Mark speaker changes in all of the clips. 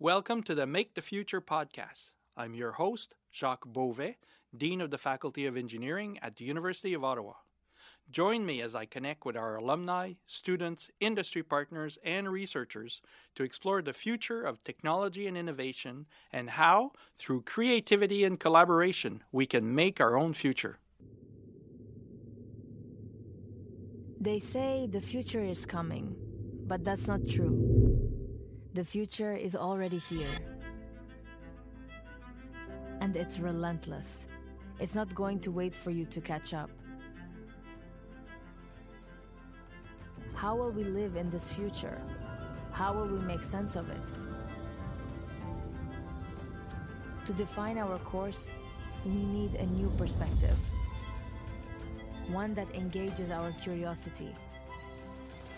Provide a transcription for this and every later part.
Speaker 1: Welcome to the Make the Future podcast. I'm your host, Jacques Beauvais, Dean of the Faculty of Engineering at the University of Ottawa. Join me as I connect with our alumni, students, industry partners, and researchers to explore the future of technology and innovation and how, through creativity and collaboration, we can make our own future.
Speaker 2: They say the future is coming, but that's not true. The future is already here. And it's relentless. It's not going to wait for you to catch up. How will we live in this future? How will we make sense of it? To define our course, we need a new perspective. One that engages our curiosity,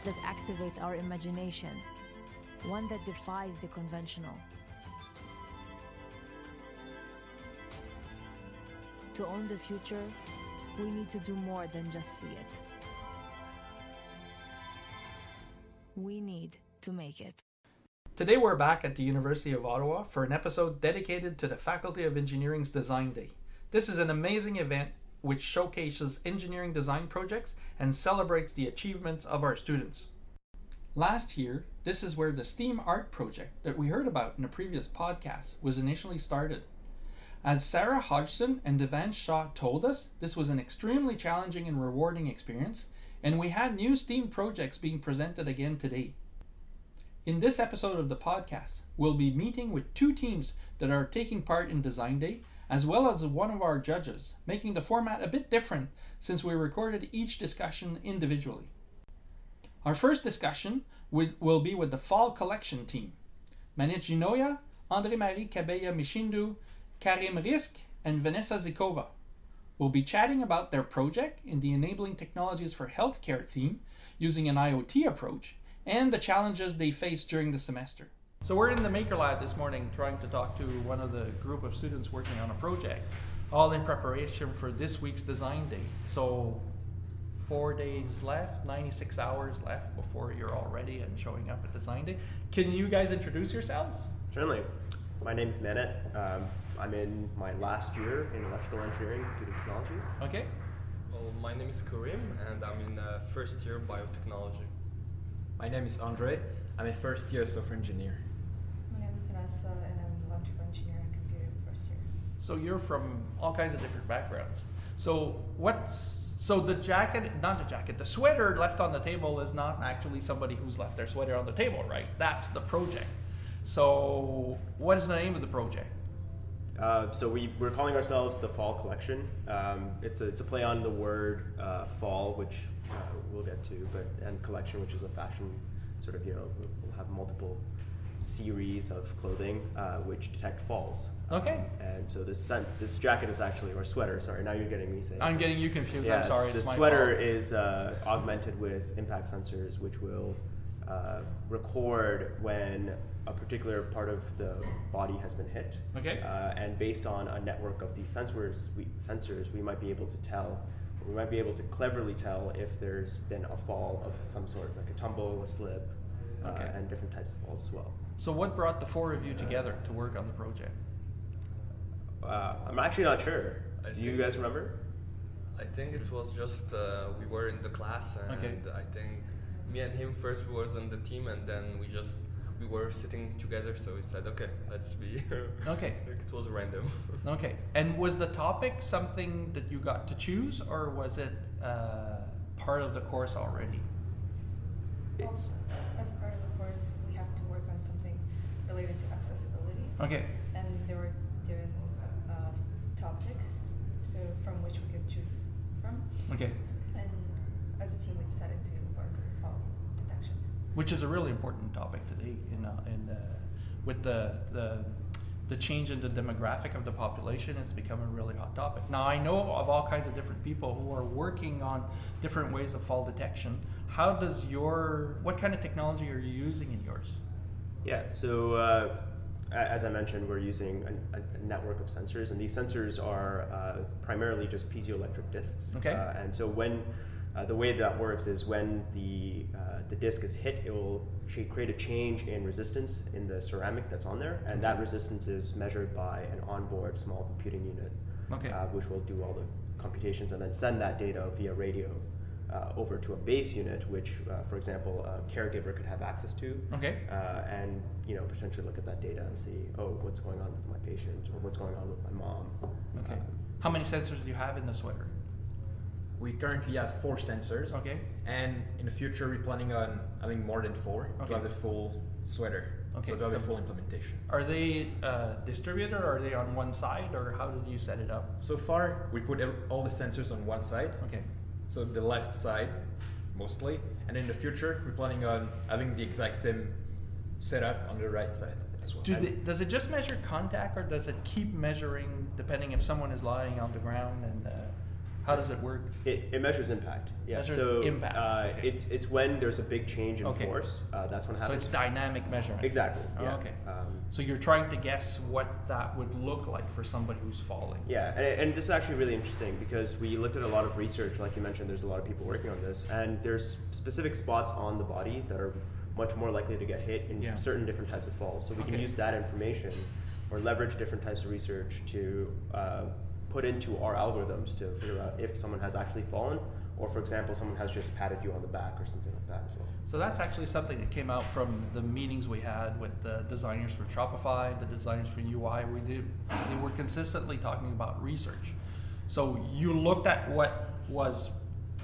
Speaker 2: that activates our imagination, one that defies the conventional. To own the future, we need to do more than just see it. We need to make it.
Speaker 1: Today we're back at the University of Ottawa for an episode dedicated to the Faculty of Engineering's Design Day. This is an amazing event which showcases engineering design projects and celebrates the achievements of our students. Last year, this is where the STEAM art project that we heard about in a previous podcast was initially started. As Sarah Hodgson and Devan Shah told us, this was an extremely challenging and rewarding experience, and we had new STEAM projects being presented again today. In this episode of the podcast, we'll be meeting with two teams that are taking part in Design Day, as well as one of our judges, making the format a bit different since we recorded each discussion individually. Our first discussion will be with the Fall Collection team. Manit Ginoya, André-Marie Cabella Mishindu, Karim Risk, and Vanessa Zikova. We'll be chatting about their project in the Enabling Technologies for Healthcare theme using an IoT approach and the challenges they face during the semester. So we're in the Maker Lab this morning trying to talk to one of the group of students working on a project, all in preparation for this week's design day. So four days left, 96 hours left before you're all ready and showing up at design day. Can you guys introduce yourselves?
Speaker 3: Certainly. My name is Manet. Um, I'm in my last year in electrical engineering due to technology.
Speaker 1: Okay.
Speaker 4: Well, my name is Karim and I'm in uh, first year biotechnology.
Speaker 5: My name is Andre. I'm a first year software engineer.
Speaker 6: My name is Vanessa and I'm an electrical engineer and computer first year.
Speaker 1: So you're from all kinds of different backgrounds. So what's so the jacket, not the jacket, the sweater left on the table is not actually somebody who's left their sweater on the table, right? That's the project. So what is the name of the project?
Speaker 3: Uh, so we, we're calling ourselves the Fall Collection. Um, it's, a, it's a play on the word uh, fall, which uh, we'll get to, but and collection, which is a fashion sort of, you know, we'll have multiple series of clothing uh, which detect falls.
Speaker 1: Okay.
Speaker 3: Um, and so this this jacket is actually, or sweater, sorry, now you're getting me saying.
Speaker 1: I'm getting you confused,
Speaker 3: yeah,
Speaker 1: I'm sorry,
Speaker 3: The
Speaker 1: it's my
Speaker 3: sweater
Speaker 1: fault.
Speaker 3: is uh, augmented with impact sensors, which will uh, record when a particular part of the body has been hit.
Speaker 1: Okay.
Speaker 3: Uh, and based on a network of these sensors, we, sensors, we might be able to tell, we might be able to cleverly tell if there's been a fall of some sort, like a tumble, a slip, uh, and different types of falls as well.
Speaker 1: So what brought the four of you together to work on the project?
Speaker 3: Uh, I'm actually not sure.
Speaker 4: I
Speaker 3: Do you guys remember?
Speaker 4: I think it was just uh, we were in the class and
Speaker 1: Okay.
Speaker 4: I think me and him first was on the team and then we just we were sitting together so we said okay let's be
Speaker 1: Okay.
Speaker 4: like it was random
Speaker 1: Okay. And was the topic something that you got to choose, or was it uh, part of the course already?
Speaker 6: As part of the course, we have to work on something related to accessibility.
Speaker 1: Okay.
Speaker 6: And they were given uh, topics to, from which we could choose from.
Speaker 1: Okay.
Speaker 6: And as a team, we decided to work on fall detection.
Speaker 1: Which is a really important topic today, in uh, in uh, with the the the change in the demographic of the population has become a really hot topic. Now I know of all kinds of different people who are working on different ways of fall detection. How does your what kind of technology are you using in yours?
Speaker 3: Yeah, so uh, as I mentioned, we're using a, a network of sensors, and these sensors are uh, primarily just piezoelectric discs.
Speaker 1: Okay.
Speaker 3: Uh, and so when uh, the way that works is when the uh, the disc is hit, it will ch- create a change in resistance in the ceramic that's on there, and that resistance is measured by an onboard small computing unit,
Speaker 1: Okay.
Speaker 3: uh, which will do all the computations and then send that data via radio uh, over to a base unit, which, uh, for example, a caregiver could have access to,
Speaker 1: Okay.
Speaker 3: uh, and you know potentially look at that data and see, oh, what's going on with my patient or what's going on with my mom.
Speaker 1: Okay.
Speaker 3: Um,
Speaker 1: How many sensors do you have in the sweater?
Speaker 5: We currently have four sensors.
Speaker 1: Okay.
Speaker 5: And in the future, we're planning on having more than four
Speaker 1: Okay.
Speaker 5: to have the full sweater.
Speaker 1: Okay.
Speaker 5: So to have a full implementation.
Speaker 1: Are they uh, distributed or are they on one side or how did you set it up?
Speaker 5: So far, we put all the sensors on one side.
Speaker 1: Okay.
Speaker 5: So the left side, mostly. And in the future, we're planning on having the exact same setup on the right side as well.
Speaker 1: Do they, does it just measure contact or does it keep measuring depending if someone is lying on the ground and uh, how does it work?
Speaker 3: It, it measures impact. Yeah.
Speaker 1: Measures
Speaker 3: so
Speaker 1: impact,
Speaker 3: Uh,
Speaker 1: okay.
Speaker 3: it's it's when there's a big change in
Speaker 1: Okay.
Speaker 3: force. Uh, that's when it
Speaker 1: So it's dynamic measurement.
Speaker 3: exactly.
Speaker 1: Oh, okay.
Speaker 3: Um,
Speaker 1: So you're trying to guess what that would look like for somebody who's falling.
Speaker 3: Yeah, and, and this is actually really interesting because we looked at a lot of research, like you mentioned, there's a lot of people working on this, and there's specific spots on the body that are much more likely to get hit in
Speaker 1: Yeah.
Speaker 3: certain different types of falls. So we can use that information or leverage different types of research to uh, put into our algorithms to figure out if someone has actually fallen, or for example, someone has just patted you on the back or something like that as well.
Speaker 1: So that's actually something that came out from the meetings we had with the designers for Shopify, the designers for UI. We did they were consistently talking about research. So you looked at what was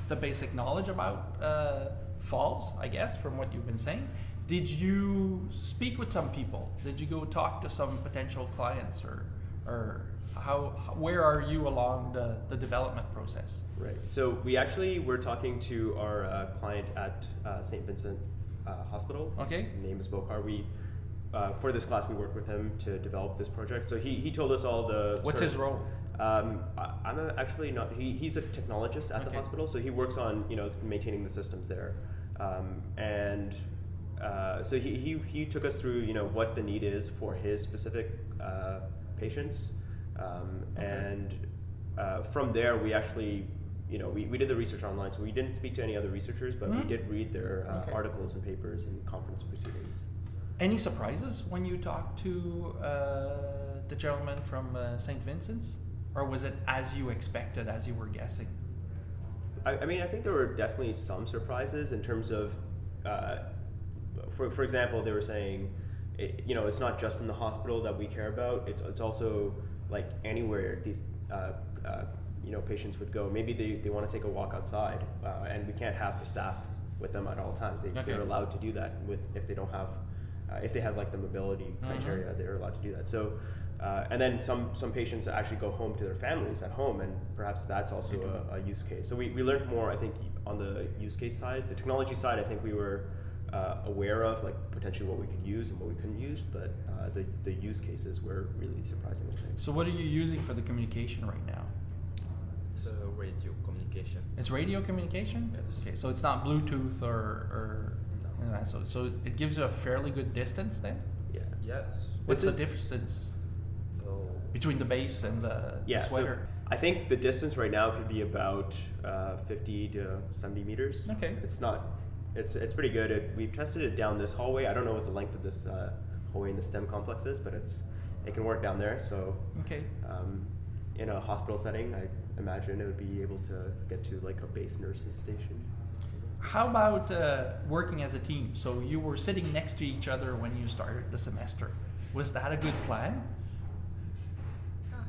Speaker 1: the basic knowledge about uh, falls, I guess, from what you've been saying. Did you speak with some people? Did you go talk to some potential clients, or or how where are you along the, the development process?
Speaker 3: Right. So we actually were talking to our uh, client at uh, St. Vincent uh, Hospital.
Speaker 1: Okay.
Speaker 3: His name is Bokar. We uh, for this class we worked with him to develop this project. So he, he told us all the.
Speaker 1: What's his
Speaker 3: of-
Speaker 1: role?
Speaker 3: Um, I, I'm a- actually not. He, he's a technologist at the hospital, so he works on you know maintaining the systems there, um, and uh, so he, he he took us through you know what the need is for his specific uh, patients, um,
Speaker 1: Okay.
Speaker 3: and uh, from there we actually you know we, we did the research online, so we didn't speak to any other researchers, but we
Speaker 1: Mhm.
Speaker 3: did read their uh,
Speaker 1: Okay.
Speaker 3: articles and papers and conference proceedings.
Speaker 1: Any surprises when you talked to uh, the gentleman from uh, St. Vincent's? Or was it as you expected, as you were guessing?
Speaker 3: I, I mean, I think there were definitely some surprises in terms of, uh, for, for example, they were saying, it, you know, it's not just in the hospital that we care about. It's, it's also like anywhere these, uh, uh, you know, patients would go. Maybe they, they want to take a walk outside, uh, and we can't have the staff with them at all times. They,
Speaker 1: Okay.
Speaker 3: They're allowed to do that with if they don't have, uh, if they have like the mobility
Speaker 1: Mhm.
Speaker 3: criteria, they're allowed to do that. So. Uh, and then some, some patients actually go home to their families at home, and perhaps that's also a, a use case. So we, we learned more, I think, on the use case side. The technology side, I think we were uh, aware of, like potentially what we could use and what we couldn't use, but uh, the, the use cases were really surprising,
Speaker 1: So, what are you using for the communication right now?
Speaker 4: It's uh, radio communication.
Speaker 1: It's radio communication?
Speaker 4: Yes.
Speaker 1: Okay, so it's not Bluetooth or. or
Speaker 4: No.
Speaker 1: so, so it gives you a fairly good distance then?
Speaker 3: Yeah.
Speaker 4: Yes.
Speaker 1: What's
Speaker 3: This
Speaker 1: the distance
Speaker 4: Oh.
Speaker 1: between the base and the,
Speaker 3: Yeah,
Speaker 1: the
Speaker 3: so? I think the distance right now could be about uh, 50 to 70 meters.
Speaker 1: Okay.
Speaker 3: It's not, it's, it's pretty good. It, we've tested it down this hallway. I don't know what the length of this uh, hallway in the STEM complex is, but it's, it can work down there. So
Speaker 1: okay.
Speaker 3: um, in a hospital setting, I imagine it would be able to get to like a base nurses station.
Speaker 1: How about uh, working as a team? So, you were sitting next to each other when you started the semester. Was that a good plan?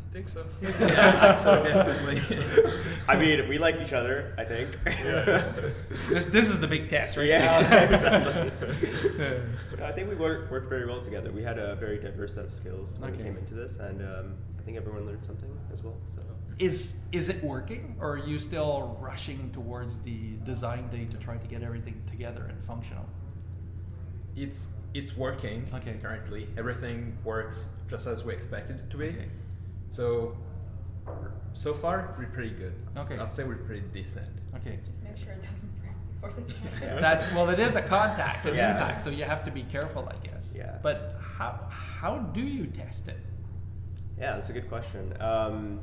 Speaker 4: I think so.
Speaker 5: yeah, so definitely.
Speaker 3: I mean, we like each other, I think. Yeah.
Speaker 1: This, this is the big test right
Speaker 3: yeah,
Speaker 1: now.
Speaker 3: exactly. I think we worked, worked very well together. We had a very diverse set of skills when
Speaker 1: Okay.
Speaker 3: we came into this, and um, I think everyone learned something as well. So.
Speaker 1: Is is it working, or are you still rushing towards the design day to try to get everything together and functional?
Speaker 5: it's it's working
Speaker 1: Okay.
Speaker 5: currently. Everything works just as we expected it to be.
Speaker 1: Okay.
Speaker 5: So so far we're pretty good.
Speaker 1: Okay.
Speaker 5: I'd say we're pretty decent.
Speaker 1: Okay.
Speaker 6: Just make sure it doesn't break before the time.
Speaker 1: That well, it is a contact and
Speaker 3: Yeah.
Speaker 1: impact, so you have to be careful, I guess.
Speaker 3: Yeah.
Speaker 1: But how how do you test it?
Speaker 3: Yeah, that's a good question. Um,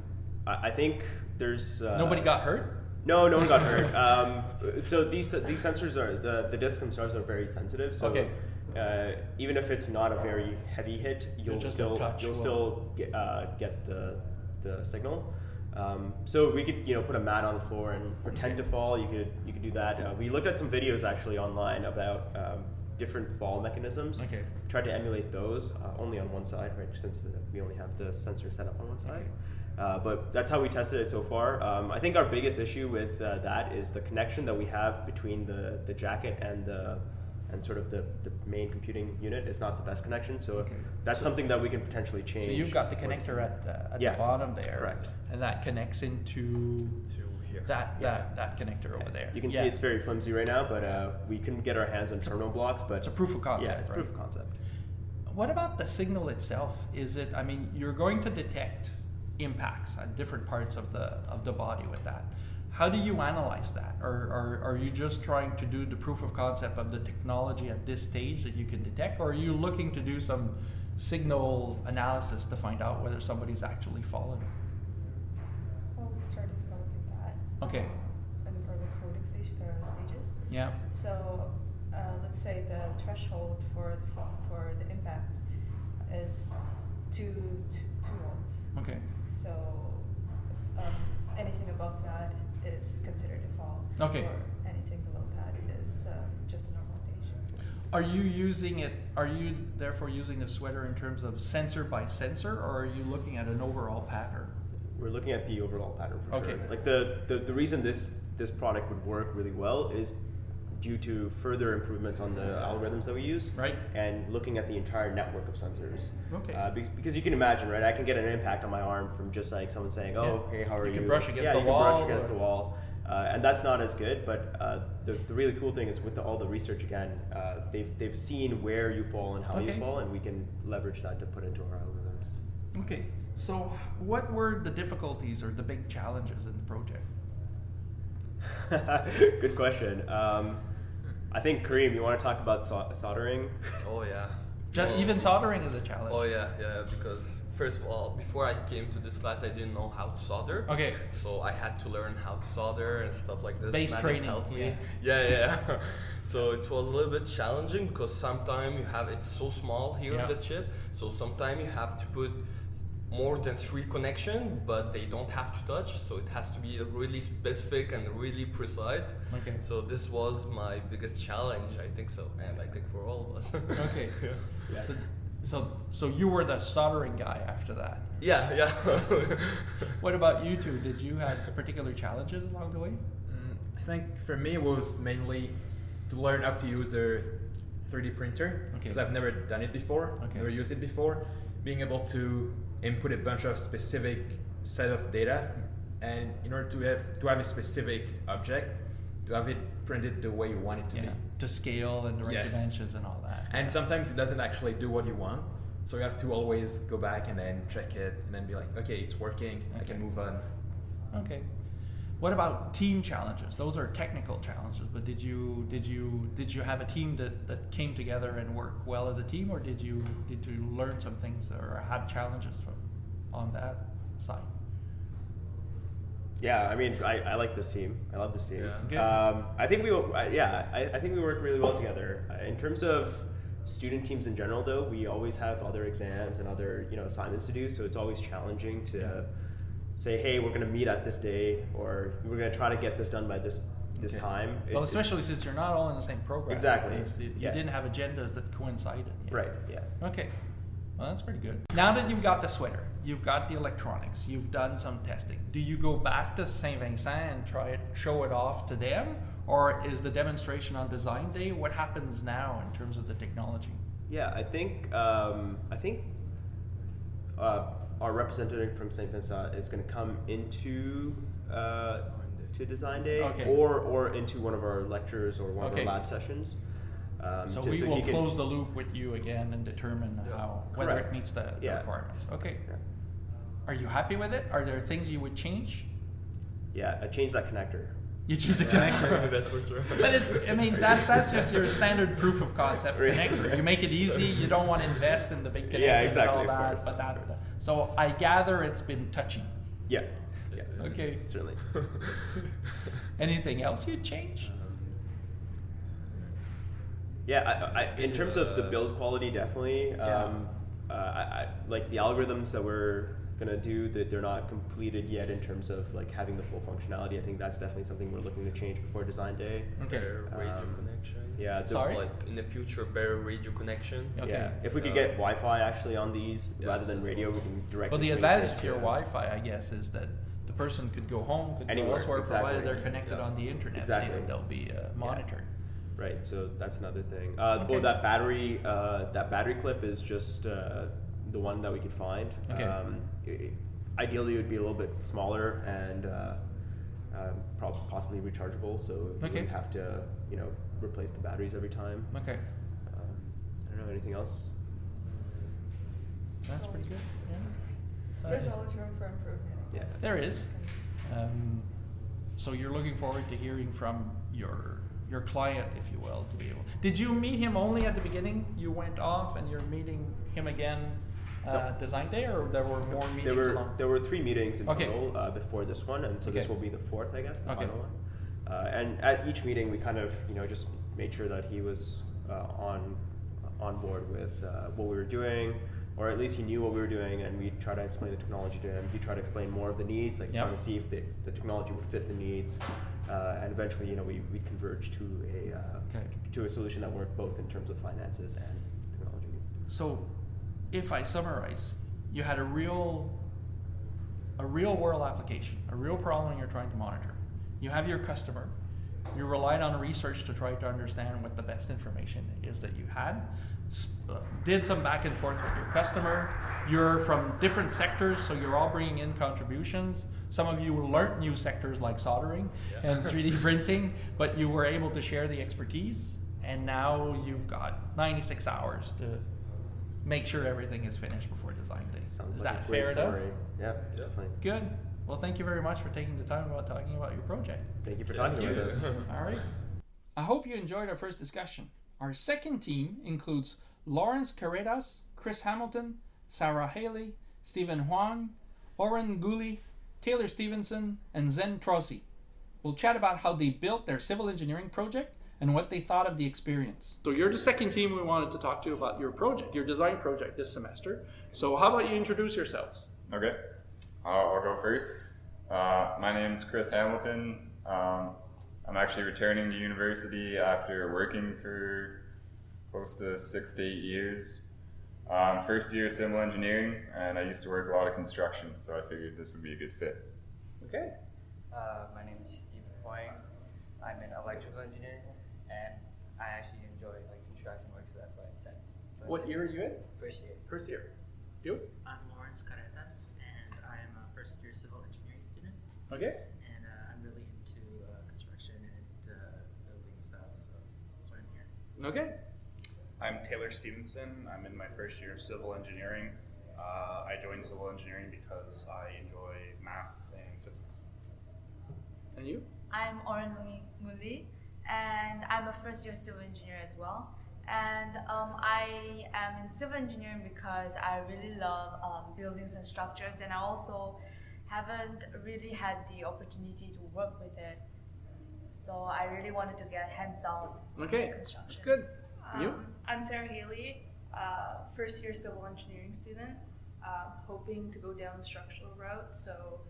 Speaker 3: I, I think there's uh,
Speaker 1: Nobody got hurt.
Speaker 3: No, no one got hurt. Um, so these these sensors are the the discs themselves are very sensitive. So
Speaker 1: Okay.
Speaker 3: Uh, even if it's not a very heavy hit, you'll
Speaker 1: just
Speaker 3: still you'll
Speaker 1: will-
Speaker 3: still get, uh, get the the signal. Um, so we could you know put a mat on the floor and pretend
Speaker 1: Okay.
Speaker 3: to fall. You could you could do that. Uh, we looked at some videos actually online about um, different fall mechanisms.
Speaker 1: Okay.
Speaker 3: Tried to emulate those uh, only on one side, right? Since the, we only have the sensor set up on one side. Uh, but that's how we tested it so far. Um, I think our biggest issue with uh, that is the connection that we have between the, the jacket and the and sort of the, the main computing unit is not the best connection. So
Speaker 1: Okay.
Speaker 3: that's
Speaker 1: So-
Speaker 3: something that we can potentially change.
Speaker 1: So you've got the connector at the, at
Speaker 3: Yeah,
Speaker 1: the bottom there,
Speaker 3: correct.
Speaker 1: and that connects into
Speaker 4: To here.
Speaker 1: that
Speaker 3: Yeah.
Speaker 1: that that connector over there.
Speaker 3: You can
Speaker 1: Yeah.
Speaker 3: see it's very flimsy right now, but uh, we couldn't get our hands on terminal blocks. But
Speaker 1: It's a proof of concept,
Speaker 3: Yeah, it's
Speaker 1: right?
Speaker 3: proof of concept.
Speaker 1: What about the signal itself? Is it? I mean, you're going to detect impacts at different parts of the of the body with that. How do you analyze that, or, or are you just trying to do the proof of concept of the technology at this stage that you can detect, or are you looking to do some signal analysis to find out whether somebody's actually fallen?
Speaker 6: Well, we started developing that.
Speaker 1: Okay.
Speaker 6: In early coding stage, uh, stages.
Speaker 1: Yeah.
Speaker 6: So, uh, let's say the threshold for the for the impact is two, two, two volts.
Speaker 1: Okay.
Speaker 6: So, um, anything above that is considered a fall.
Speaker 1: Okay.
Speaker 6: Or anything below that is um, just a normal stage.
Speaker 1: Are you using it? Are you therefore using the sweater in terms of sensor by sensor, or are you looking at an overall pattern?
Speaker 3: We're looking at the overall pattern for
Speaker 1: Okay.
Speaker 3: sure. Like the, the, the reason this this product would work really well is due to further improvements on the algorithms that we use,
Speaker 1: Right.
Speaker 3: And looking at the entire network of sensors.
Speaker 1: Okay.
Speaker 3: Uh, be- because you can imagine, right? I can get an impact on my arm from just like someone saying, "Oh,
Speaker 1: Yeah.
Speaker 3: hey, how are
Speaker 1: You
Speaker 3: you?"
Speaker 1: can brush against
Speaker 3: yeah,
Speaker 1: the
Speaker 3: you can
Speaker 1: wall
Speaker 3: brush against
Speaker 1: or-
Speaker 3: the wall. Uh, and that's not as good, but uh, the, the really cool thing is with the, all the research again, uh, they've, they've seen where you fall and how
Speaker 1: Okay.
Speaker 3: you fall, and we can leverage that to put into our algorithms.
Speaker 1: Okay. So, what were the difficulties or the big challenges in the project?
Speaker 3: Good question. Um, I think Karim, you want to talk about sol- soldering?
Speaker 4: Oh yeah.
Speaker 1: Just,
Speaker 4: Oh.
Speaker 1: even soldering is a challenge.
Speaker 4: Oh yeah, yeah. Because first of all, before I came to this class, I didn't know how to solder.
Speaker 1: Okay.
Speaker 4: So I had to learn how to solder and stuff like this.
Speaker 1: Base
Speaker 4: Manik
Speaker 1: training,
Speaker 4: helped me.
Speaker 1: yeah.
Speaker 4: Yeah, yeah. so it was a little bit challenging because sometimes you have it's so small here
Speaker 1: Yeah.
Speaker 4: the chip. So sometimes you have to put more than three connection, but they don't have to touch. So it has to be really specific and really precise.
Speaker 1: Okay.
Speaker 4: So this was my biggest challenge, I think so, and I think for all of us.
Speaker 1: Okay.
Speaker 4: yeah.
Speaker 3: Yeah.
Speaker 1: So, so, so you were the soldering guy after that.
Speaker 4: Yeah, yeah.
Speaker 1: What about you two? Did you have particular challenges along the way?
Speaker 5: Mm, I think for me it was mainly to learn how to use the 3D printer
Speaker 1: Okay.
Speaker 5: because I've never done it before,
Speaker 1: Okay.
Speaker 5: never used it before. Being able to input a bunch of specific set of data, and in order to have to have a specific object, to have it printed the way you want it to
Speaker 1: Yeah.
Speaker 5: be.
Speaker 1: To scale and the right
Speaker 5: Yes.
Speaker 1: dimensions and all that.
Speaker 5: And sometimes it doesn't actually do what you want, so you have to always go back and then check it, and then be like, okay, it's working. I can move on.
Speaker 1: Okay. What about team challenges? Those are technical challenges, but did you did you did you have a team that, that came together and worked well as a team, or did you did you learn some things or have challenges from, on that side?
Speaker 3: Yeah, I mean, I, I like this team. I love this team.
Speaker 4: Yeah.
Speaker 3: Um, I think we, I- yeah, I, I think we work really well together. Uh, In terms of student teams in general, though, we always have other exams and other you know assignments to do, so it's always challenging to say, hey, we're going to meet at this day, or we're going to try to get this done by this this
Speaker 5: Okay.
Speaker 3: time.
Speaker 1: well, especially since you're not all in the same program.
Speaker 3: Exactly.
Speaker 1: You, you
Speaker 3: Yeah.
Speaker 1: didn't have agendas that coincided. yeah.
Speaker 3: right, yeah.
Speaker 1: Okay. Well, that's pretty good. Now that you've got the sweater, you've got the electronics, you've done some testing. Do you go back to Saint Vincent and try it, show it off to them, or is the demonstration on design day? What happens now in terms of the technology?
Speaker 3: Yeah, I think um, I think uh, our representative from St. Vincent is going to come into uh, to Design Day,
Speaker 1: Okay.
Speaker 3: or or into one of our lectures or one
Speaker 1: Okay.
Speaker 3: of our lab sessions. Um,
Speaker 1: So
Speaker 3: to-
Speaker 1: we
Speaker 3: he
Speaker 1: will
Speaker 3: can
Speaker 1: close
Speaker 3: s-
Speaker 1: the loop with you again and determine
Speaker 4: Yeah.
Speaker 1: how whether
Speaker 3: Correct.
Speaker 1: it meets the, the
Speaker 3: Yeah.
Speaker 1: requirements. Okay.
Speaker 3: Yeah.
Speaker 1: Are you happy with it? Are there things you would change?
Speaker 3: Yeah, I changed that connector.
Speaker 1: You choose a connector.
Speaker 4: That's for sure.
Speaker 1: But it's, I mean, that, that's just your standard proof of concept
Speaker 3: Right.
Speaker 1: connector. You make it easy. You don't want to invest in the big connector
Speaker 3: Yeah,
Speaker 1: and
Speaker 3: exactly,
Speaker 1: all
Speaker 3: of
Speaker 1: that.
Speaker 3: course,
Speaker 1: But
Speaker 3: of
Speaker 1: that,
Speaker 3: course.
Speaker 1: So I gather it's been touchy.
Speaker 3: Yeah. Yeah.
Speaker 1: Okay.
Speaker 3: Certainly.
Speaker 1: Anything else you'd change?
Speaker 3: Yeah, I, I, in terms of the
Speaker 4: Uh,
Speaker 3: build quality, definitely.
Speaker 1: Yeah.
Speaker 3: Um, uh, I, I, like the algorithms that we're gonna do, that they're not completed yet in terms of like having the full functionality. I think that's definitely something we're looking to change before design day.
Speaker 1: Okay.
Speaker 4: Better radio
Speaker 3: Um,
Speaker 4: connection.
Speaker 3: Yeah. the-
Speaker 1: Sorry?
Speaker 4: Like in the future, better radio connection.
Speaker 1: Okay.
Speaker 3: Yeah. If we could
Speaker 4: Yeah.
Speaker 3: get Wi-Fi actually on these
Speaker 4: Yeah,
Speaker 3: rather than radio, we can directly.
Speaker 1: Well, the advantage to your Wi-Fi, I guess, is that the person could go home, could
Speaker 3: Anywhere,
Speaker 1: go elsewhere, provided they're connected
Speaker 4: Yeah.
Speaker 1: on the internet.
Speaker 3: Exactly.
Speaker 1: They, they'll be uh, monitored.
Speaker 3: Right, so that's another thing. Uh,
Speaker 1: Okay.
Speaker 3: Well, that battery, uh, that battery clip is just uh, the one that we could find.
Speaker 1: Okay.
Speaker 3: Um, i- ideally, it would be a little bit smaller and uh, um, prob- possibly rechargeable, so you
Speaker 1: Okay.
Speaker 3: wouldn't have to, you know, replace the batteries every time.
Speaker 1: Okay,
Speaker 3: Um, I don't know anything else.
Speaker 1: that's pretty good. Yeah.
Speaker 6: There's
Speaker 1: Uh,
Speaker 6: always room for improvement. Yes,
Speaker 1: There is. Um, so you're looking forward to hearing from your your client, if you will, to be able. Did you meet him only at the beginning? You went off and you're meeting him again uh,
Speaker 3: No.
Speaker 1: design day, or there were more meetings
Speaker 3: There were
Speaker 1: along?
Speaker 3: there were three meetings in
Speaker 1: Okay.
Speaker 3: total uh, before this one, and so this will be the fourth, I guess, the
Speaker 1: Okay.
Speaker 3: final one. Uh, and at each meeting, we kind of you know just made sure that he was uh, on on board with uh, what we were doing, or at least he knew what we were doing, and we tried to explain the technology to him. He tried to explain more of the needs, like
Speaker 1: Yeah.
Speaker 3: trying to see if the, the technology would fit the needs, uh, and eventually, you know, we we converged to a uh,
Speaker 1: Okay.
Speaker 3: to a solution that worked both in terms of finances and technology.
Speaker 1: So, if I summarize, you had a real, a real world application, a real problem you're trying to monitor. You have your customer. You relied on research to try to understand what the best information is that you had. uh, Did some back and forth with your customer. You're from different sectors, so you're all bringing in contributions. Some of you learned new sectors like soldering
Speaker 4: Yeah.
Speaker 1: and 3D printing, but you were able to share the expertise. And now you've got 96 hours to make sure everything is finished before design day.
Speaker 3: Sounds
Speaker 1: is
Speaker 3: like
Speaker 1: that
Speaker 3: a great
Speaker 1: fair enough?
Speaker 3: summary. Yeah, definitely.
Speaker 1: Good. Well, thank you very much for taking the time about talking about your project.
Speaker 3: Thank you for talking
Speaker 4: you.
Speaker 3: with us.
Speaker 1: All right. I hope you enjoyed our first discussion. Our second team includes Lawrence Carreras, Chris Hamilton, Sarah Haley, Stephen Huang, Oren Guli, Taylor Stevenson, and Zen Trossi. We'll chat about how they built their civil engineering project and what they thought of the experience. So you're the second team we wanted to talk to about your project, your design project this semester. So how about you introduce yourselves?
Speaker 7: Okay, I'll, I'll go first. Uh, my name's Chris Hamilton. Um, I'm actually returning to university after working for close to six to eight years. Um, first year civil engineering, and I used to work a lot of construction, so I figured this would be a good fit.
Speaker 1: Okay.
Speaker 8: Uh, my name is Stephen Huang. I'm in electrical engineering, and I actually enjoy like construction work, so that's why I sent.
Speaker 1: What year are you in?
Speaker 8: First year.
Speaker 1: First year. You?
Speaker 9: I'm Lawrence Carreras, and I am a first year civil engineering student.
Speaker 1: Okay.
Speaker 9: And uh, I'm really into uh, construction and uh, building stuff, so that's why I'm here.
Speaker 1: Okay.
Speaker 10: I'm Taylor Stevenson. I'm in my first year of civil engineering. Uh, I joined civil engineering because I enjoy math and physics.
Speaker 1: And you?
Speaker 11: I'm Oren Muli, and I'm a first year civil engineer as well. And um, I am in civil engineering because I really love um, buildings and structures, and I also haven't really had the opportunity to work with it. So I really wanted to get hands down
Speaker 1: Okay.
Speaker 11: into construction.
Speaker 1: That's good. You?
Speaker 12: Um, I'm Sarah Haley, uh, first year civil engineering student, uh, hoping to go down the structural route. So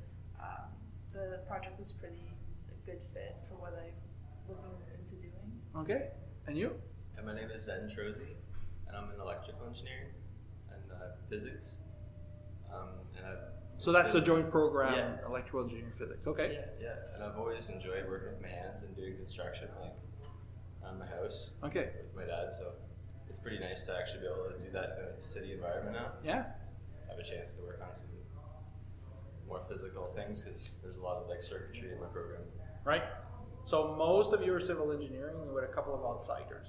Speaker 12: um, the project was pretty a good fit for what I'm looking into doing.
Speaker 1: Okay. And you?
Speaker 13: And my name is Zen Trozy, and I'm an electrical engineering and uh, physics. Um, and I've
Speaker 1: So that's the
Speaker 13: been-
Speaker 1: joint program,
Speaker 13: Yeah.
Speaker 1: electrical engineering physics. Okay.
Speaker 13: Yeah, yeah. And I've always enjoyed working with my hands and doing construction, like on my house.
Speaker 1: Okay.
Speaker 13: With my dad, so it's pretty nice to actually be able to do that in a city environment now.
Speaker 1: Yeah.
Speaker 13: Have a chance to work on some more physical things because there's a lot of like circuitry in my program.
Speaker 1: Right. So most of you are civil engineering with a couple of outsiders,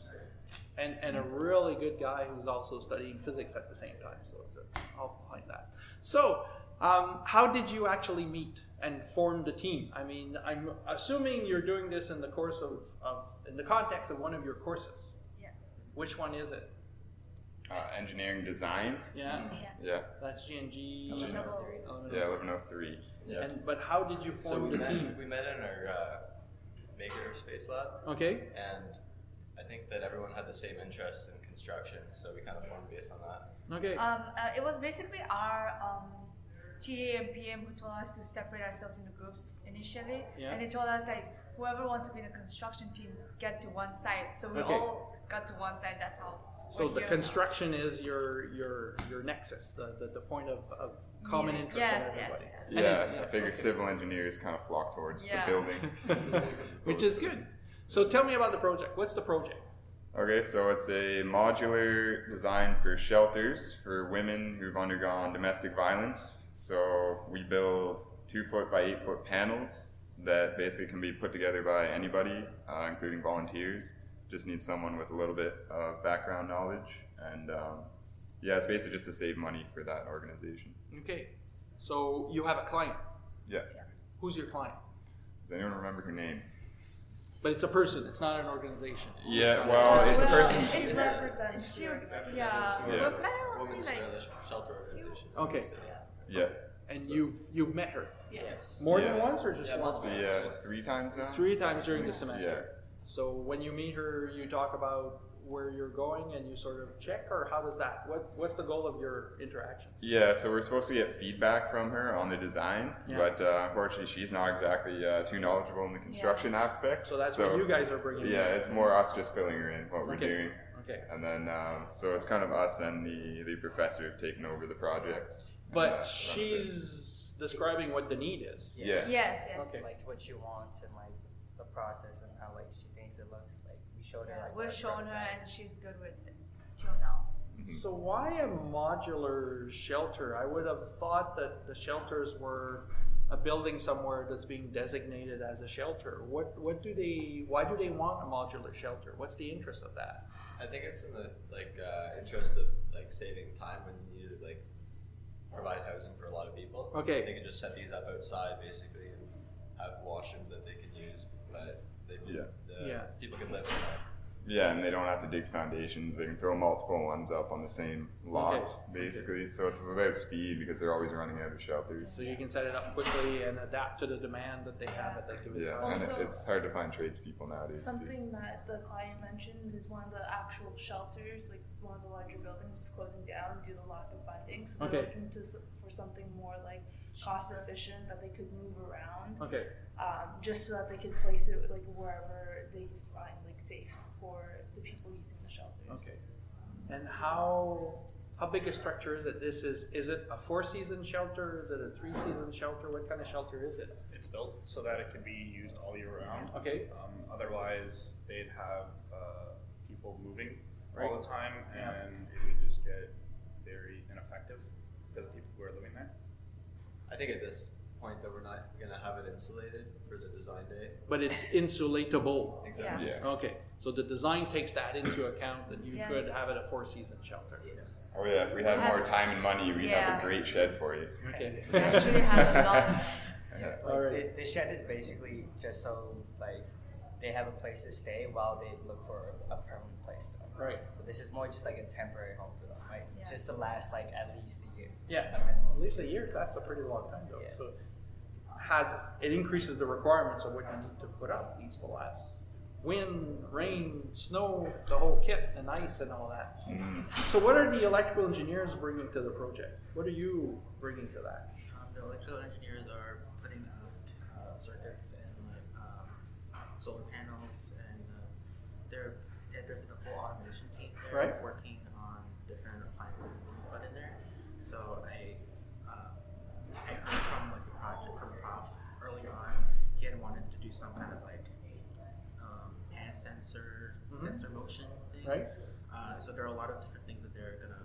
Speaker 1: and and a really good guy who's also studying physics at the same time. So the- I'll find that. So. Um, how did you actually meet and form the team? I mean, I'm assuming you're doing this in the course of, of in the context of one of your courses.
Speaker 11: Yeah.
Speaker 1: Which one is it?
Speaker 7: Uh, engineering design.
Speaker 1: Yeah.
Speaker 7: Yeah.
Speaker 1: That's GNG.
Speaker 7: Eleven
Speaker 11: Double.
Speaker 7: Yeah, eleven oh three. Yeah.
Speaker 1: And but how did you form
Speaker 13: we
Speaker 1: the
Speaker 13: met,
Speaker 1: team?
Speaker 13: we met in our uh, maker space lab.
Speaker 1: Okay.
Speaker 13: And I think that everyone had the same interests in construction, so we kind of formed based on that.
Speaker 1: Okay.
Speaker 11: Um, uh, it was basically our um, TA and PM who told us to separate ourselves into groups initially,
Speaker 1: Yeah.
Speaker 11: and they told us like whoever wants to be in the construction team get to one side. So we
Speaker 1: Okay.
Speaker 11: all got to one side. That's how.
Speaker 1: So the
Speaker 11: here
Speaker 1: construction is your your your nexus, the the, the point of, of common
Speaker 11: Yeah.
Speaker 1: interest
Speaker 11: Yes,
Speaker 1: in
Speaker 11: yes,
Speaker 1: everybody.
Speaker 7: Yeah,
Speaker 1: And then-
Speaker 7: I figure
Speaker 1: okay.
Speaker 7: civil engineers kind of flock towards
Speaker 11: Yeah.
Speaker 7: the building.
Speaker 1: Which is good. So tell me about the project. What's the project?
Speaker 7: Okay, so it's a modular design for shelters for women who've undergone domestic violence. So we build two foot by eight foot panels that basically can be put together by anybody, uh, including volunteers. Just need someone with a little bit of background knowledge. And um, yeah, it's basically just to save money for that organization.
Speaker 1: Okay. So you have a client.
Speaker 7: Yeah.
Speaker 1: Who's your client?
Speaker 7: Does anyone remember her name?
Speaker 1: But it's a person. It's not an organization.
Speaker 7: Yeah, well, it's a person.
Speaker 11: It's
Speaker 12: It represents
Speaker 11: she-
Speaker 12: your
Speaker 11: yeah.
Speaker 7: Yeah.
Speaker 11: We've met her only
Speaker 13: Women's
Speaker 11: like
Speaker 13: Shelter- Shelter Organization.
Speaker 1: Okay.
Speaker 7: Yeah.
Speaker 1: And you've you've met her.
Speaker 12: Yes.
Speaker 1: More than once or just
Speaker 13: Yeah,
Speaker 1: once?
Speaker 13: multiple.
Speaker 7: Yeah, three times now?
Speaker 1: Three times during the semester.
Speaker 7: Yeah.
Speaker 1: So when you meet her, you talk about where you're going and you sort of check, or how does that? What What's the goal of your interactions?
Speaker 7: Yeah, so we're supposed to get feedback from her on the design,
Speaker 1: Yeah.
Speaker 7: but uh, unfortunately, she's not exactly uh, too knowledgeable in the construction aspect.
Speaker 1: So that's what you guys are bringing.
Speaker 7: Yeah,
Speaker 1: in.
Speaker 7: it's more us just filling her in what we're doing,
Speaker 1: Okay.
Speaker 7: and then um, so it's kind of us and the the professor have taken over the project.
Speaker 1: But
Speaker 7: and, uh, run with it.
Speaker 1: she's describing what the need is.
Speaker 7: Yes.
Speaker 11: Yes, yes.
Speaker 1: Okay.
Speaker 9: Like what she wants and like the process and how like she thinks it looks. Like we showed her.
Speaker 11: Yeah,
Speaker 9: like,
Speaker 11: we're
Speaker 9: the
Speaker 11: showing her
Speaker 9: prototype.
Speaker 11: and she's good with it till now.
Speaker 1: So why a modular shelter? I would have thought that the shelters were a building somewhere that's being designated as a shelter. What what do they? Why do they want a modular shelter? What's the interest of that?
Speaker 13: I think it's in the like uh, interest of like saving time when you need to like provide housing for a lot of people.
Speaker 1: Okay.
Speaker 13: They can just set these up outside basically and have washrooms that they can use, but they
Speaker 7: Yeah.
Speaker 13: the
Speaker 1: Yeah.
Speaker 13: people can live in that.
Speaker 7: Yeah, and they don't have to dig foundations. They can throw multiple ones up on the same lot,
Speaker 1: Okay.
Speaker 7: basically. So it's about speed because they're always running out of shelters.
Speaker 1: So you can set it up quickly and adapt to the demand that they have at that given
Speaker 7: Yeah,
Speaker 1: time.
Speaker 7: and
Speaker 12: Also-
Speaker 7: it's hard to find tradespeople nowadays too.
Speaker 12: Something that the client mentioned is one of the actual shelters, like one of the larger buildings, was closing down due to lack of funding. So they're
Speaker 1: Okay.
Speaker 12: looking to for something more like cost efficient that they could move around,
Speaker 1: Okay.
Speaker 12: um, just so that they could place it like wherever they find like safe for the people using the shelters.
Speaker 1: Okay. And how how big a structure is it? This is is it a four season shelter? Is it a three season shelter? What kind of shelter is it?
Speaker 10: It's built so that it can be used all year round.
Speaker 1: Okay.
Speaker 10: Um, otherwise, they'd have uh, people moving all the time,
Speaker 1: Yeah.
Speaker 10: and it would just get very ineffective for the people who are living there.
Speaker 13: I think at this point that we're not gonna have it insulated for the design day.
Speaker 1: But it's insulatable.
Speaker 13: Exactly.
Speaker 7: Yes.
Speaker 1: Okay. So the design takes that into account that you could have it a four season shelter. Yes.
Speaker 7: Oh yeah, if we had more time and money, we'd have a great shed for you.
Speaker 1: Okay.
Speaker 11: We actually have a lot.
Speaker 9: Yeah, like
Speaker 1: right.
Speaker 9: the, the shed is basically just so like they have a place to stay while they look for a permanent place for them.
Speaker 1: Right.
Speaker 9: So this is more just like a temporary home for them, right?
Speaker 11: Yeah.
Speaker 9: Just to last like at least a year.
Speaker 1: Yeah.
Speaker 9: A minimum.
Speaker 1: At least a year. That's a pretty long time though.
Speaker 9: Yeah.
Speaker 1: So has it increases the requirements of what you need to put up. Needs to last. Wind, rain, snow, the whole kit, and ice and all that.
Speaker 7: Mhm.
Speaker 1: So what are the electrical engineers bringing to the project? What are you bringing to that?
Speaker 14: Um, the electrical engineers are putting up uh, circuits and like um, solar panels, and uh, there yeah, there's a full automation team there
Speaker 1: Right.
Speaker 14: working on different appliances that we put in there. So I uh, I heard from like the project from Prof earlier on, he had wanted to do some kind of like um, hand sensor
Speaker 1: Mhm.
Speaker 14: sensor motion thing.
Speaker 1: Right.
Speaker 14: Uh, so there are a lot of different things that they're gonna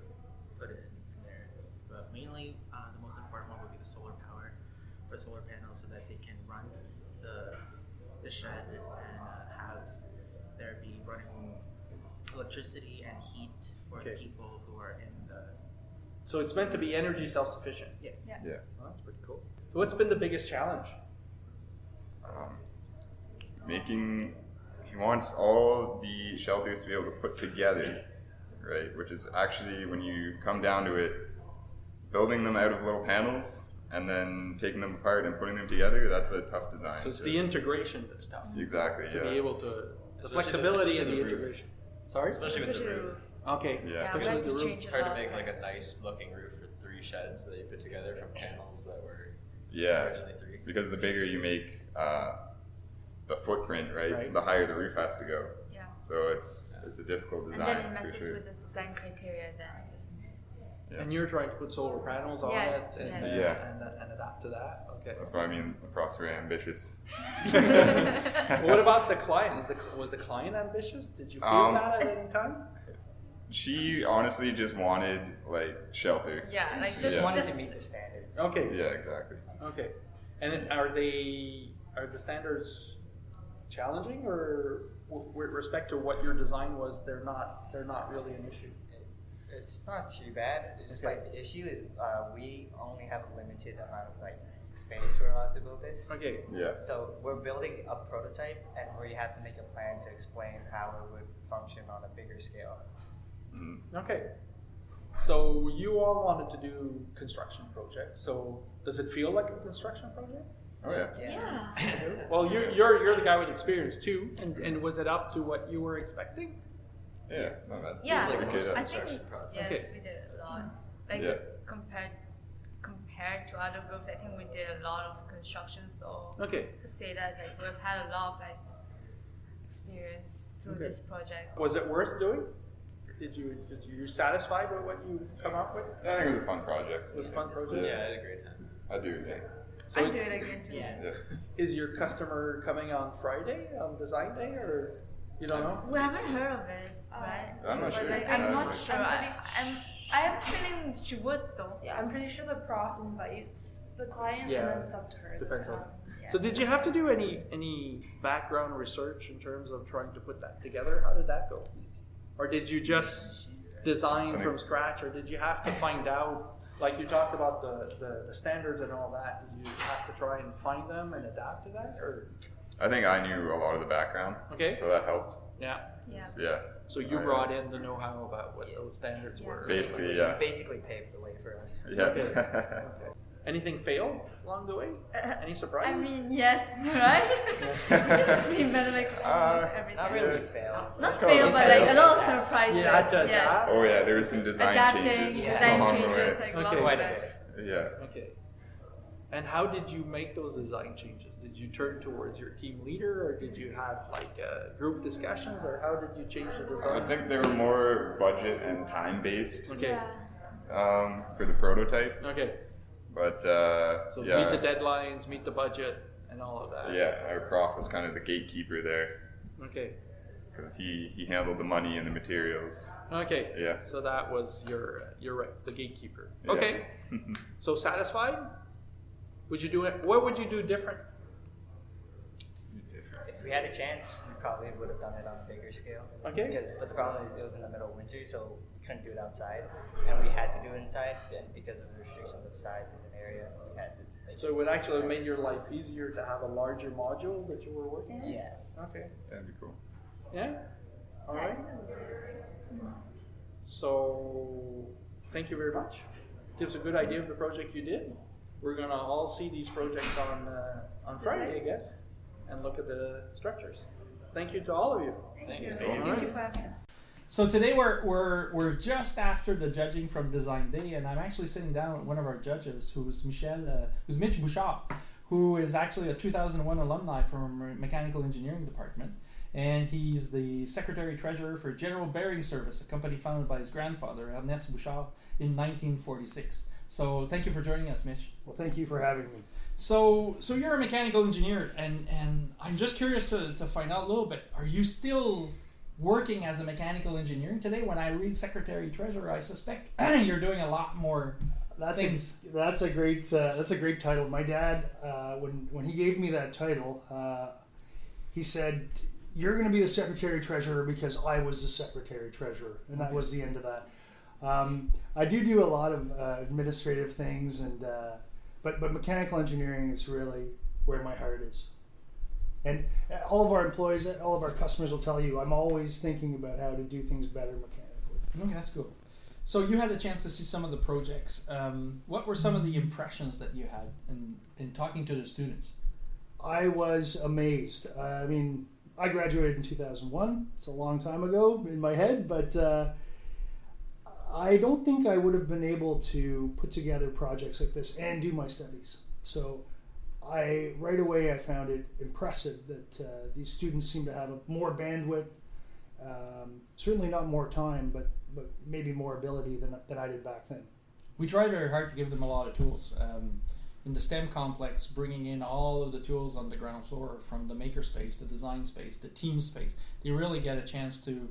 Speaker 14: put in, in there, but mainly uh, the most important one would be the solar power for solar panels, so that they can run the the shed and uh, have there be running electricity and heat for
Speaker 1: Okay.
Speaker 14: the people who are in the
Speaker 1: So it's meant to be energy self-sufficient.
Speaker 14: yes.
Speaker 11: Yeah.
Speaker 7: Yeah.
Speaker 1: Well, that's pretty cool. So what's been the biggest challenge?
Speaker 7: Um, making he wants all the shelters to be able to put together right? Which is actually when you come down to it, building them out of little panels and then taking them apart and putting them together. That's a tough design.
Speaker 1: So it's
Speaker 7: to-
Speaker 1: the integration that's tough.
Speaker 7: Exactly.
Speaker 1: To
Speaker 7: yeah.
Speaker 1: be able to the
Speaker 3: Especially
Speaker 1: flexibility
Speaker 3: the-
Speaker 1: and the
Speaker 3: especially the roof.
Speaker 1: integration. Sorry.
Speaker 3: Especially with the roof.
Speaker 1: Okay.
Speaker 7: Yeah.
Speaker 11: Yeah, we
Speaker 1: Especially
Speaker 11: had
Speaker 1: the roof.
Speaker 3: It's hard to
Speaker 11: lot.
Speaker 3: make like a nice looking roof for three sheds that you put together from panels that were
Speaker 7: Yeah,
Speaker 3: originally three.
Speaker 7: because the bigger you make uh, the footprint, right,
Speaker 1: Right.
Speaker 7: the higher the roof has to go.
Speaker 11: Yeah.
Speaker 7: So it's it's a difficult design.
Speaker 11: And then it messes
Speaker 7: sure.
Speaker 11: with the design criteria then.
Speaker 7: Yeah.
Speaker 1: And you're trying to put solar panels on
Speaker 11: Yes,
Speaker 1: it and,
Speaker 11: yes.
Speaker 1: and,
Speaker 7: Yeah.
Speaker 1: and, and adapt to that. Okay.
Speaker 7: That's why I mean the Pro's very ambitious.
Speaker 1: what about the client? Is the, was the client ambitious? Did you feel
Speaker 7: Um,
Speaker 1: that at any time?
Speaker 7: She honestly just wanted like shelter.
Speaker 11: Yeah, like just
Speaker 7: Yeah.
Speaker 9: wanted
Speaker 11: just
Speaker 9: to meet the standards.
Speaker 1: Okay.
Speaker 7: Yeah, exactly.
Speaker 1: Okay. And are they are the standards challenging, or with respect to what your design was, they're not they're not really an issue?
Speaker 9: It's not too bad. It's just
Speaker 1: Okay.
Speaker 9: like the issue is uh, we only have a limited amount of like space we're allowed to build this.
Speaker 1: Okay.
Speaker 7: Yeah.
Speaker 9: So we're building a prototype, and we have to make a plan to explain how it would function on a bigger scale.
Speaker 7: Mhm.
Speaker 1: Okay. So you all wanted to do construction project. So does it feel like a construction project?
Speaker 7: Oh yeah.
Speaker 11: yeah.
Speaker 1: Well, you're, you're, you're the guy with experience too, and, and was it up to what you were expecting?
Speaker 7: Yeah, it's not bad.
Speaker 11: Yeah,
Speaker 3: like
Speaker 7: Okay,
Speaker 3: most
Speaker 7: that-
Speaker 11: I think
Speaker 3: construction projects.
Speaker 11: yes,
Speaker 1: Okay.
Speaker 11: we did a lot. Like
Speaker 7: Yeah.
Speaker 11: compared compared to other groups, I think we did a lot of construction. So
Speaker 1: Okay.
Speaker 11: I could say that like we've had a lot of like experience through
Speaker 1: Okay.
Speaker 11: this project.
Speaker 1: Was it worth doing? Did you, did you you satisfied with what you come up with?
Speaker 7: I think it was a fun project.
Speaker 1: It was a fun project.
Speaker 3: Yeah, I had a great time.
Speaker 7: I do. Yeah.
Speaker 1: So
Speaker 11: I'd do it again too.
Speaker 7: yeah.
Speaker 1: is your customer coming on Friday on design day, or you don't know?
Speaker 11: We haven't heard of it, uh, right?
Speaker 7: I'm not
Speaker 11: but
Speaker 7: sure.
Speaker 11: like I'm not sure. I, I'm I am feeling she would though.
Speaker 12: Yeah, I'm pretty sure the prof invites the client,
Speaker 1: Yeah,
Speaker 12: and then it's up to her. to
Speaker 1: depends on-
Speaker 12: come.
Speaker 1: So did you have to do any any background research in terms of trying to put that together? How did that go? Or did you just design from scratch, or did you have to find out? Like you talked about the, the, the standards and all that. Did you have to try and find them and adapt to that, or
Speaker 7: I think I knew a lot of the background.
Speaker 1: Okay.
Speaker 7: So that helped.
Speaker 1: yeah?
Speaker 11: Yeah.
Speaker 7: So, yeah.
Speaker 1: So you
Speaker 7: I-
Speaker 1: brought in the know-how about what those standards
Speaker 11: Yeah.
Speaker 1: were.
Speaker 7: Basically,
Speaker 9: You
Speaker 7: yeah.
Speaker 9: basically paved the way for us.
Speaker 7: Yeah.
Speaker 1: Okay. Okay. Anything fail along the way? Any surprises?
Speaker 11: I mean, yes, right? we met like almost
Speaker 7: Uh,
Speaker 11: everything.
Speaker 9: Not really fail.
Speaker 11: Not
Speaker 7: Oh,
Speaker 11: fail, but like a lot of surprises.
Speaker 1: Yeah,
Speaker 11: yes.
Speaker 1: that.
Speaker 7: oh yeah, there were some design
Speaker 11: Adapting,
Speaker 7: changes
Speaker 11: design changes,
Speaker 7: way.
Speaker 11: like a lot of
Speaker 9: Quite
Speaker 11: that.
Speaker 7: Yeah.
Speaker 1: Okay. And how did you make those design changes? Did you turn towards your team leader, or did you have like uh, group discussions, or how did you change the design?
Speaker 7: I think they were more budget and time based
Speaker 1: Okay.
Speaker 11: Yeah.
Speaker 7: um, for the prototype,
Speaker 1: Okay.
Speaker 7: But uh,
Speaker 1: So
Speaker 7: yeah,
Speaker 1: meet the deadlines, meet the budget, and all of that.
Speaker 7: yeah, our prof was kind of the gatekeeper there
Speaker 1: Okay.
Speaker 7: because he, he handled the money and the materials.
Speaker 1: Okay.
Speaker 7: Yeah.
Speaker 1: So that was your you're right, the gatekeeper.
Speaker 7: Yeah.
Speaker 1: Okay. So satisfied? Would you do it? What would you do different?
Speaker 9: If we had a chance, we probably would have done it on a bigger scale.
Speaker 1: Okay.
Speaker 9: Because, but the problem is, it was in the middle of winter, so we couldn't do it outside, and we had to do it inside. And because of the restrictions of sizes and area, we had to. Like,
Speaker 1: So it would actually have made your life easier to have a larger module that you were working on.
Speaker 9: Yes.
Speaker 1: Okay.
Speaker 7: That'd be cool.
Speaker 1: Yeah. All
Speaker 11: Yeah, I
Speaker 1: right.
Speaker 11: think that would be great.
Speaker 1: So thank you very much. Gives a good idea of the project you did. We're gonna all see these projects on uh, on Friday, I guess, and look at the structures. Thank you to all of you.
Speaker 11: Thank, you.
Speaker 7: you.
Speaker 11: Thank
Speaker 1: Alright.
Speaker 11: you for having us.
Speaker 1: So today we're, we're we're just after the judging from Design Day, and I'm actually sitting down with one of our judges, who's Michel, uh, who's Mitch Bouchard, who is actually a 2001 alumni from mechanical engineering department, and he's the secretary treasurer for General Bearing Service, a company founded by his grandfather Ernest Bouchard in 1946. So thank you for joining us, Mitch.
Speaker 15: Well, thank you for having me.
Speaker 1: So, so you're a mechanical engineer, and and I'm just curious to, to find out a little bit. Are you still working as a mechanical engineer today? When I read secretary treasurer, I suspect you're doing a lot more
Speaker 15: That's
Speaker 1: things.
Speaker 15: a that's a great uh, that's a great title. My dad, uh, when when he gave me that title, uh, he said, "You're going to be the secretary treasurer because I was the secretary treasurer," and that was the end of that. Um, I do do a lot of uh, administrative things, and uh, but but mechanical engineering is really where my heart is. And all of our employees, all of our customers will tell you, I'm always thinking about how to do things better mechanically.
Speaker 1: Okay, that's cool. So you had a chance to see some of the projects. Um, what were some of the impressions that you had in, in talking to the students?
Speaker 15: I was amazed. I mean, I graduated in 2001. It's a long time ago in my head, but uh, I don't think I would have been able to put together projects like this and do my studies. So I right away I found it impressive that uh, these students seem to have a, more bandwidth, um, certainly not more time, but but maybe more ability than, than I did back then.
Speaker 1: We try very hard to give them a lot of tools. Um, in the STEM complex, bringing in all of the tools on the ground floor from the makerspace, the design space, the team space, they really get a chance to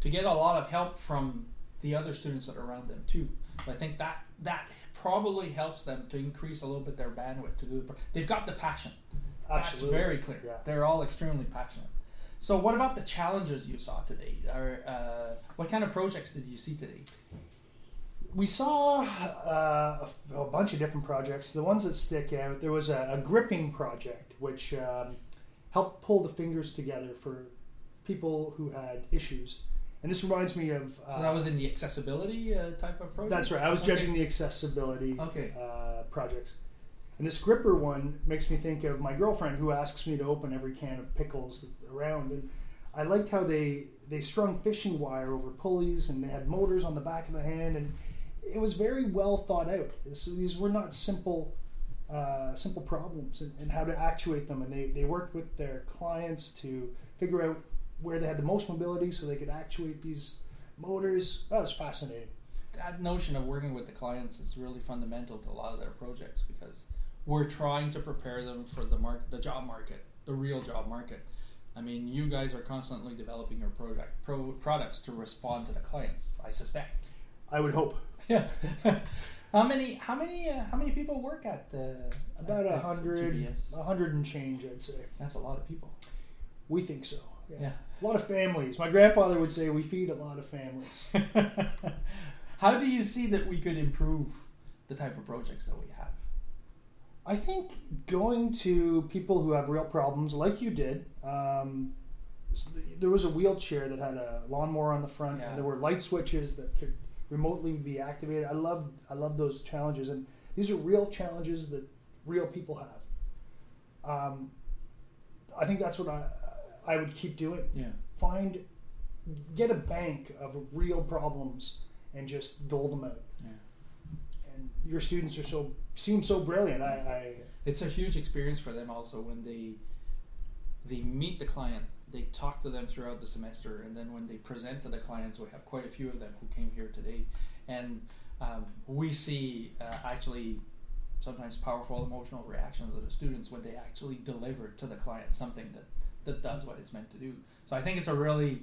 Speaker 1: to get a lot of help from the other students that are around them too. I think that that probably helps them to increase a little bit their bandwidth to do the. They've got the passion.
Speaker 15: Absolutely.
Speaker 1: That's very clear.
Speaker 15: Yeah.
Speaker 1: They're all extremely passionate. So, what about the challenges you saw today? Or uh, what kind of projects did you see today?
Speaker 15: We saw uh, a, a bunch of different projects. The ones that stick out, there was a, a gripping project which um, helped pull the fingers together for people who had issues. And this reminds me of. Uh,
Speaker 1: So that was in the accessibility uh, type of project.
Speaker 15: That's right. I was
Speaker 1: Okay.
Speaker 15: judging the accessibility
Speaker 1: Okay.
Speaker 15: uh, projects. And this gripper one makes me think of my girlfriend who asks me to open every can of pickles around. And I liked how they, they strung fishing wire over pulleys and they had motors on the back of the hand. And it was very well thought out. This, these were not simple uh, simple problems and, and how to actuate them. And they, they worked with their clients to figure out where they had the most mobility so they could actuate these motors. That was fascinating.
Speaker 1: that notion of working with the clients is really fundamental to a lot of their projects because we're trying to prepare them for the market, the job market, the real job market. I mean, you guys are constantly developing your product pro, products to respond to the clients. I suspect.
Speaker 15: I would hope.
Speaker 1: Yes. how many? How many? Uh, how many people work at the?
Speaker 15: About a hundred, a hundred and change, I'd say.
Speaker 1: That's a lot of people.
Speaker 15: We think so. Yeah.
Speaker 1: Yeah.
Speaker 15: A lot of families. My grandfather would say we feed a lot of families.
Speaker 1: How do you see that we could improve the type of projects that we have?
Speaker 15: I think going to people who have real problems, like you did. Um, there was a wheelchair that had a lawnmower on the front,
Speaker 1: Yeah.
Speaker 15: and there were light switches that could remotely be activated. I love, I love those challenges, and these are real challenges that real people have. Um, I think that's what I, I would keep doing.
Speaker 1: Yeah.
Speaker 15: Find, get a bank of real problems and just dole them out.
Speaker 1: Yeah.
Speaker 15: And your students are so seem so brilliant. I, I
Speaker 1: It's a huge experience for them also when they they meet the client, they talk to them throughout the semester, and then when they present to the clients, we have quite a few of them who came here today, and um, we see uh, actually sometimes powerful emotional reactions of the students when they actually deliver to the client something that that does what it's meant to do. So I think it's a really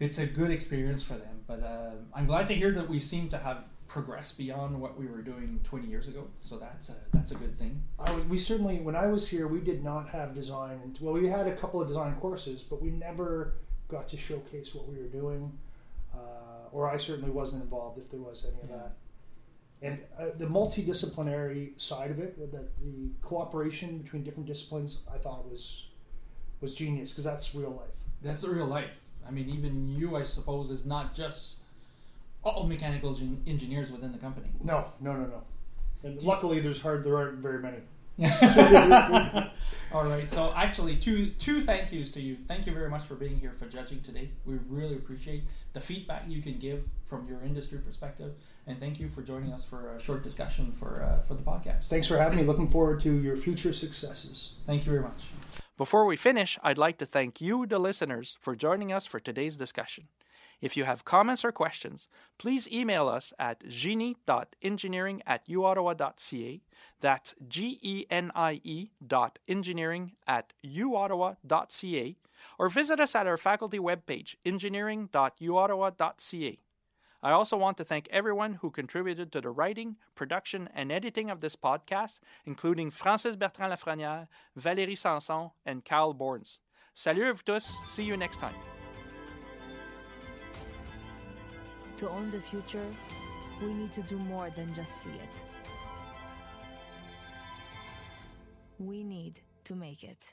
Speaker 1: it's a good experience for them. But uh, I'm glad to hear that we seem to have progressed beyond what we were doing 20 years ago. So that's a, that's a good thing.
Speaker 15: I we certainly, when I was here, we did not have design. And well, we had a couple of design courses, but we never got to showcase what we were doing, uh, or I certainly wasn't involved if there was any of that. And uh, the multidisciplinary side of it, with the, the cooperation between different disciplines, I thought was was genius because that's real life.
Speaker 1: That's the real life. I mean, even you, I suppose, is not just all mechanical gen- engineers within the company.
Speaker 15: No, no, no, no. And luckily, there's hard. There aren't very many.
Speaker 1: All right. So actually, two two thank yous to you. Thank you very much for being here for judging today. We really appreciate the feedback you can give from your industry perspective, and thank you for joining us for a short discussion for uh, for the podcast.
Speaker 15: Thanks for having me. Looking forward to your future successes.
Speaker 1: Thank you very much. Before we finish, I'd like to thank you, the listeners, for joining us for today's discussion. If you have comments or questions, please email us at genie.engineering at uottawa.ca. That's G E N I E dot engineering at uottawa.ca. Or visit us at our faculty webpage, engineering.uottawa.ca. I also want to thank everyone who contributed to the writing, production, and editing of this podcast, including Francis Bertrand Lafrenière, Valérie Sanson, and Carl Borns. Salut à vous tous. See you next time.
Speaker 2: To own the future, we need to do more than just see it. We need to make it.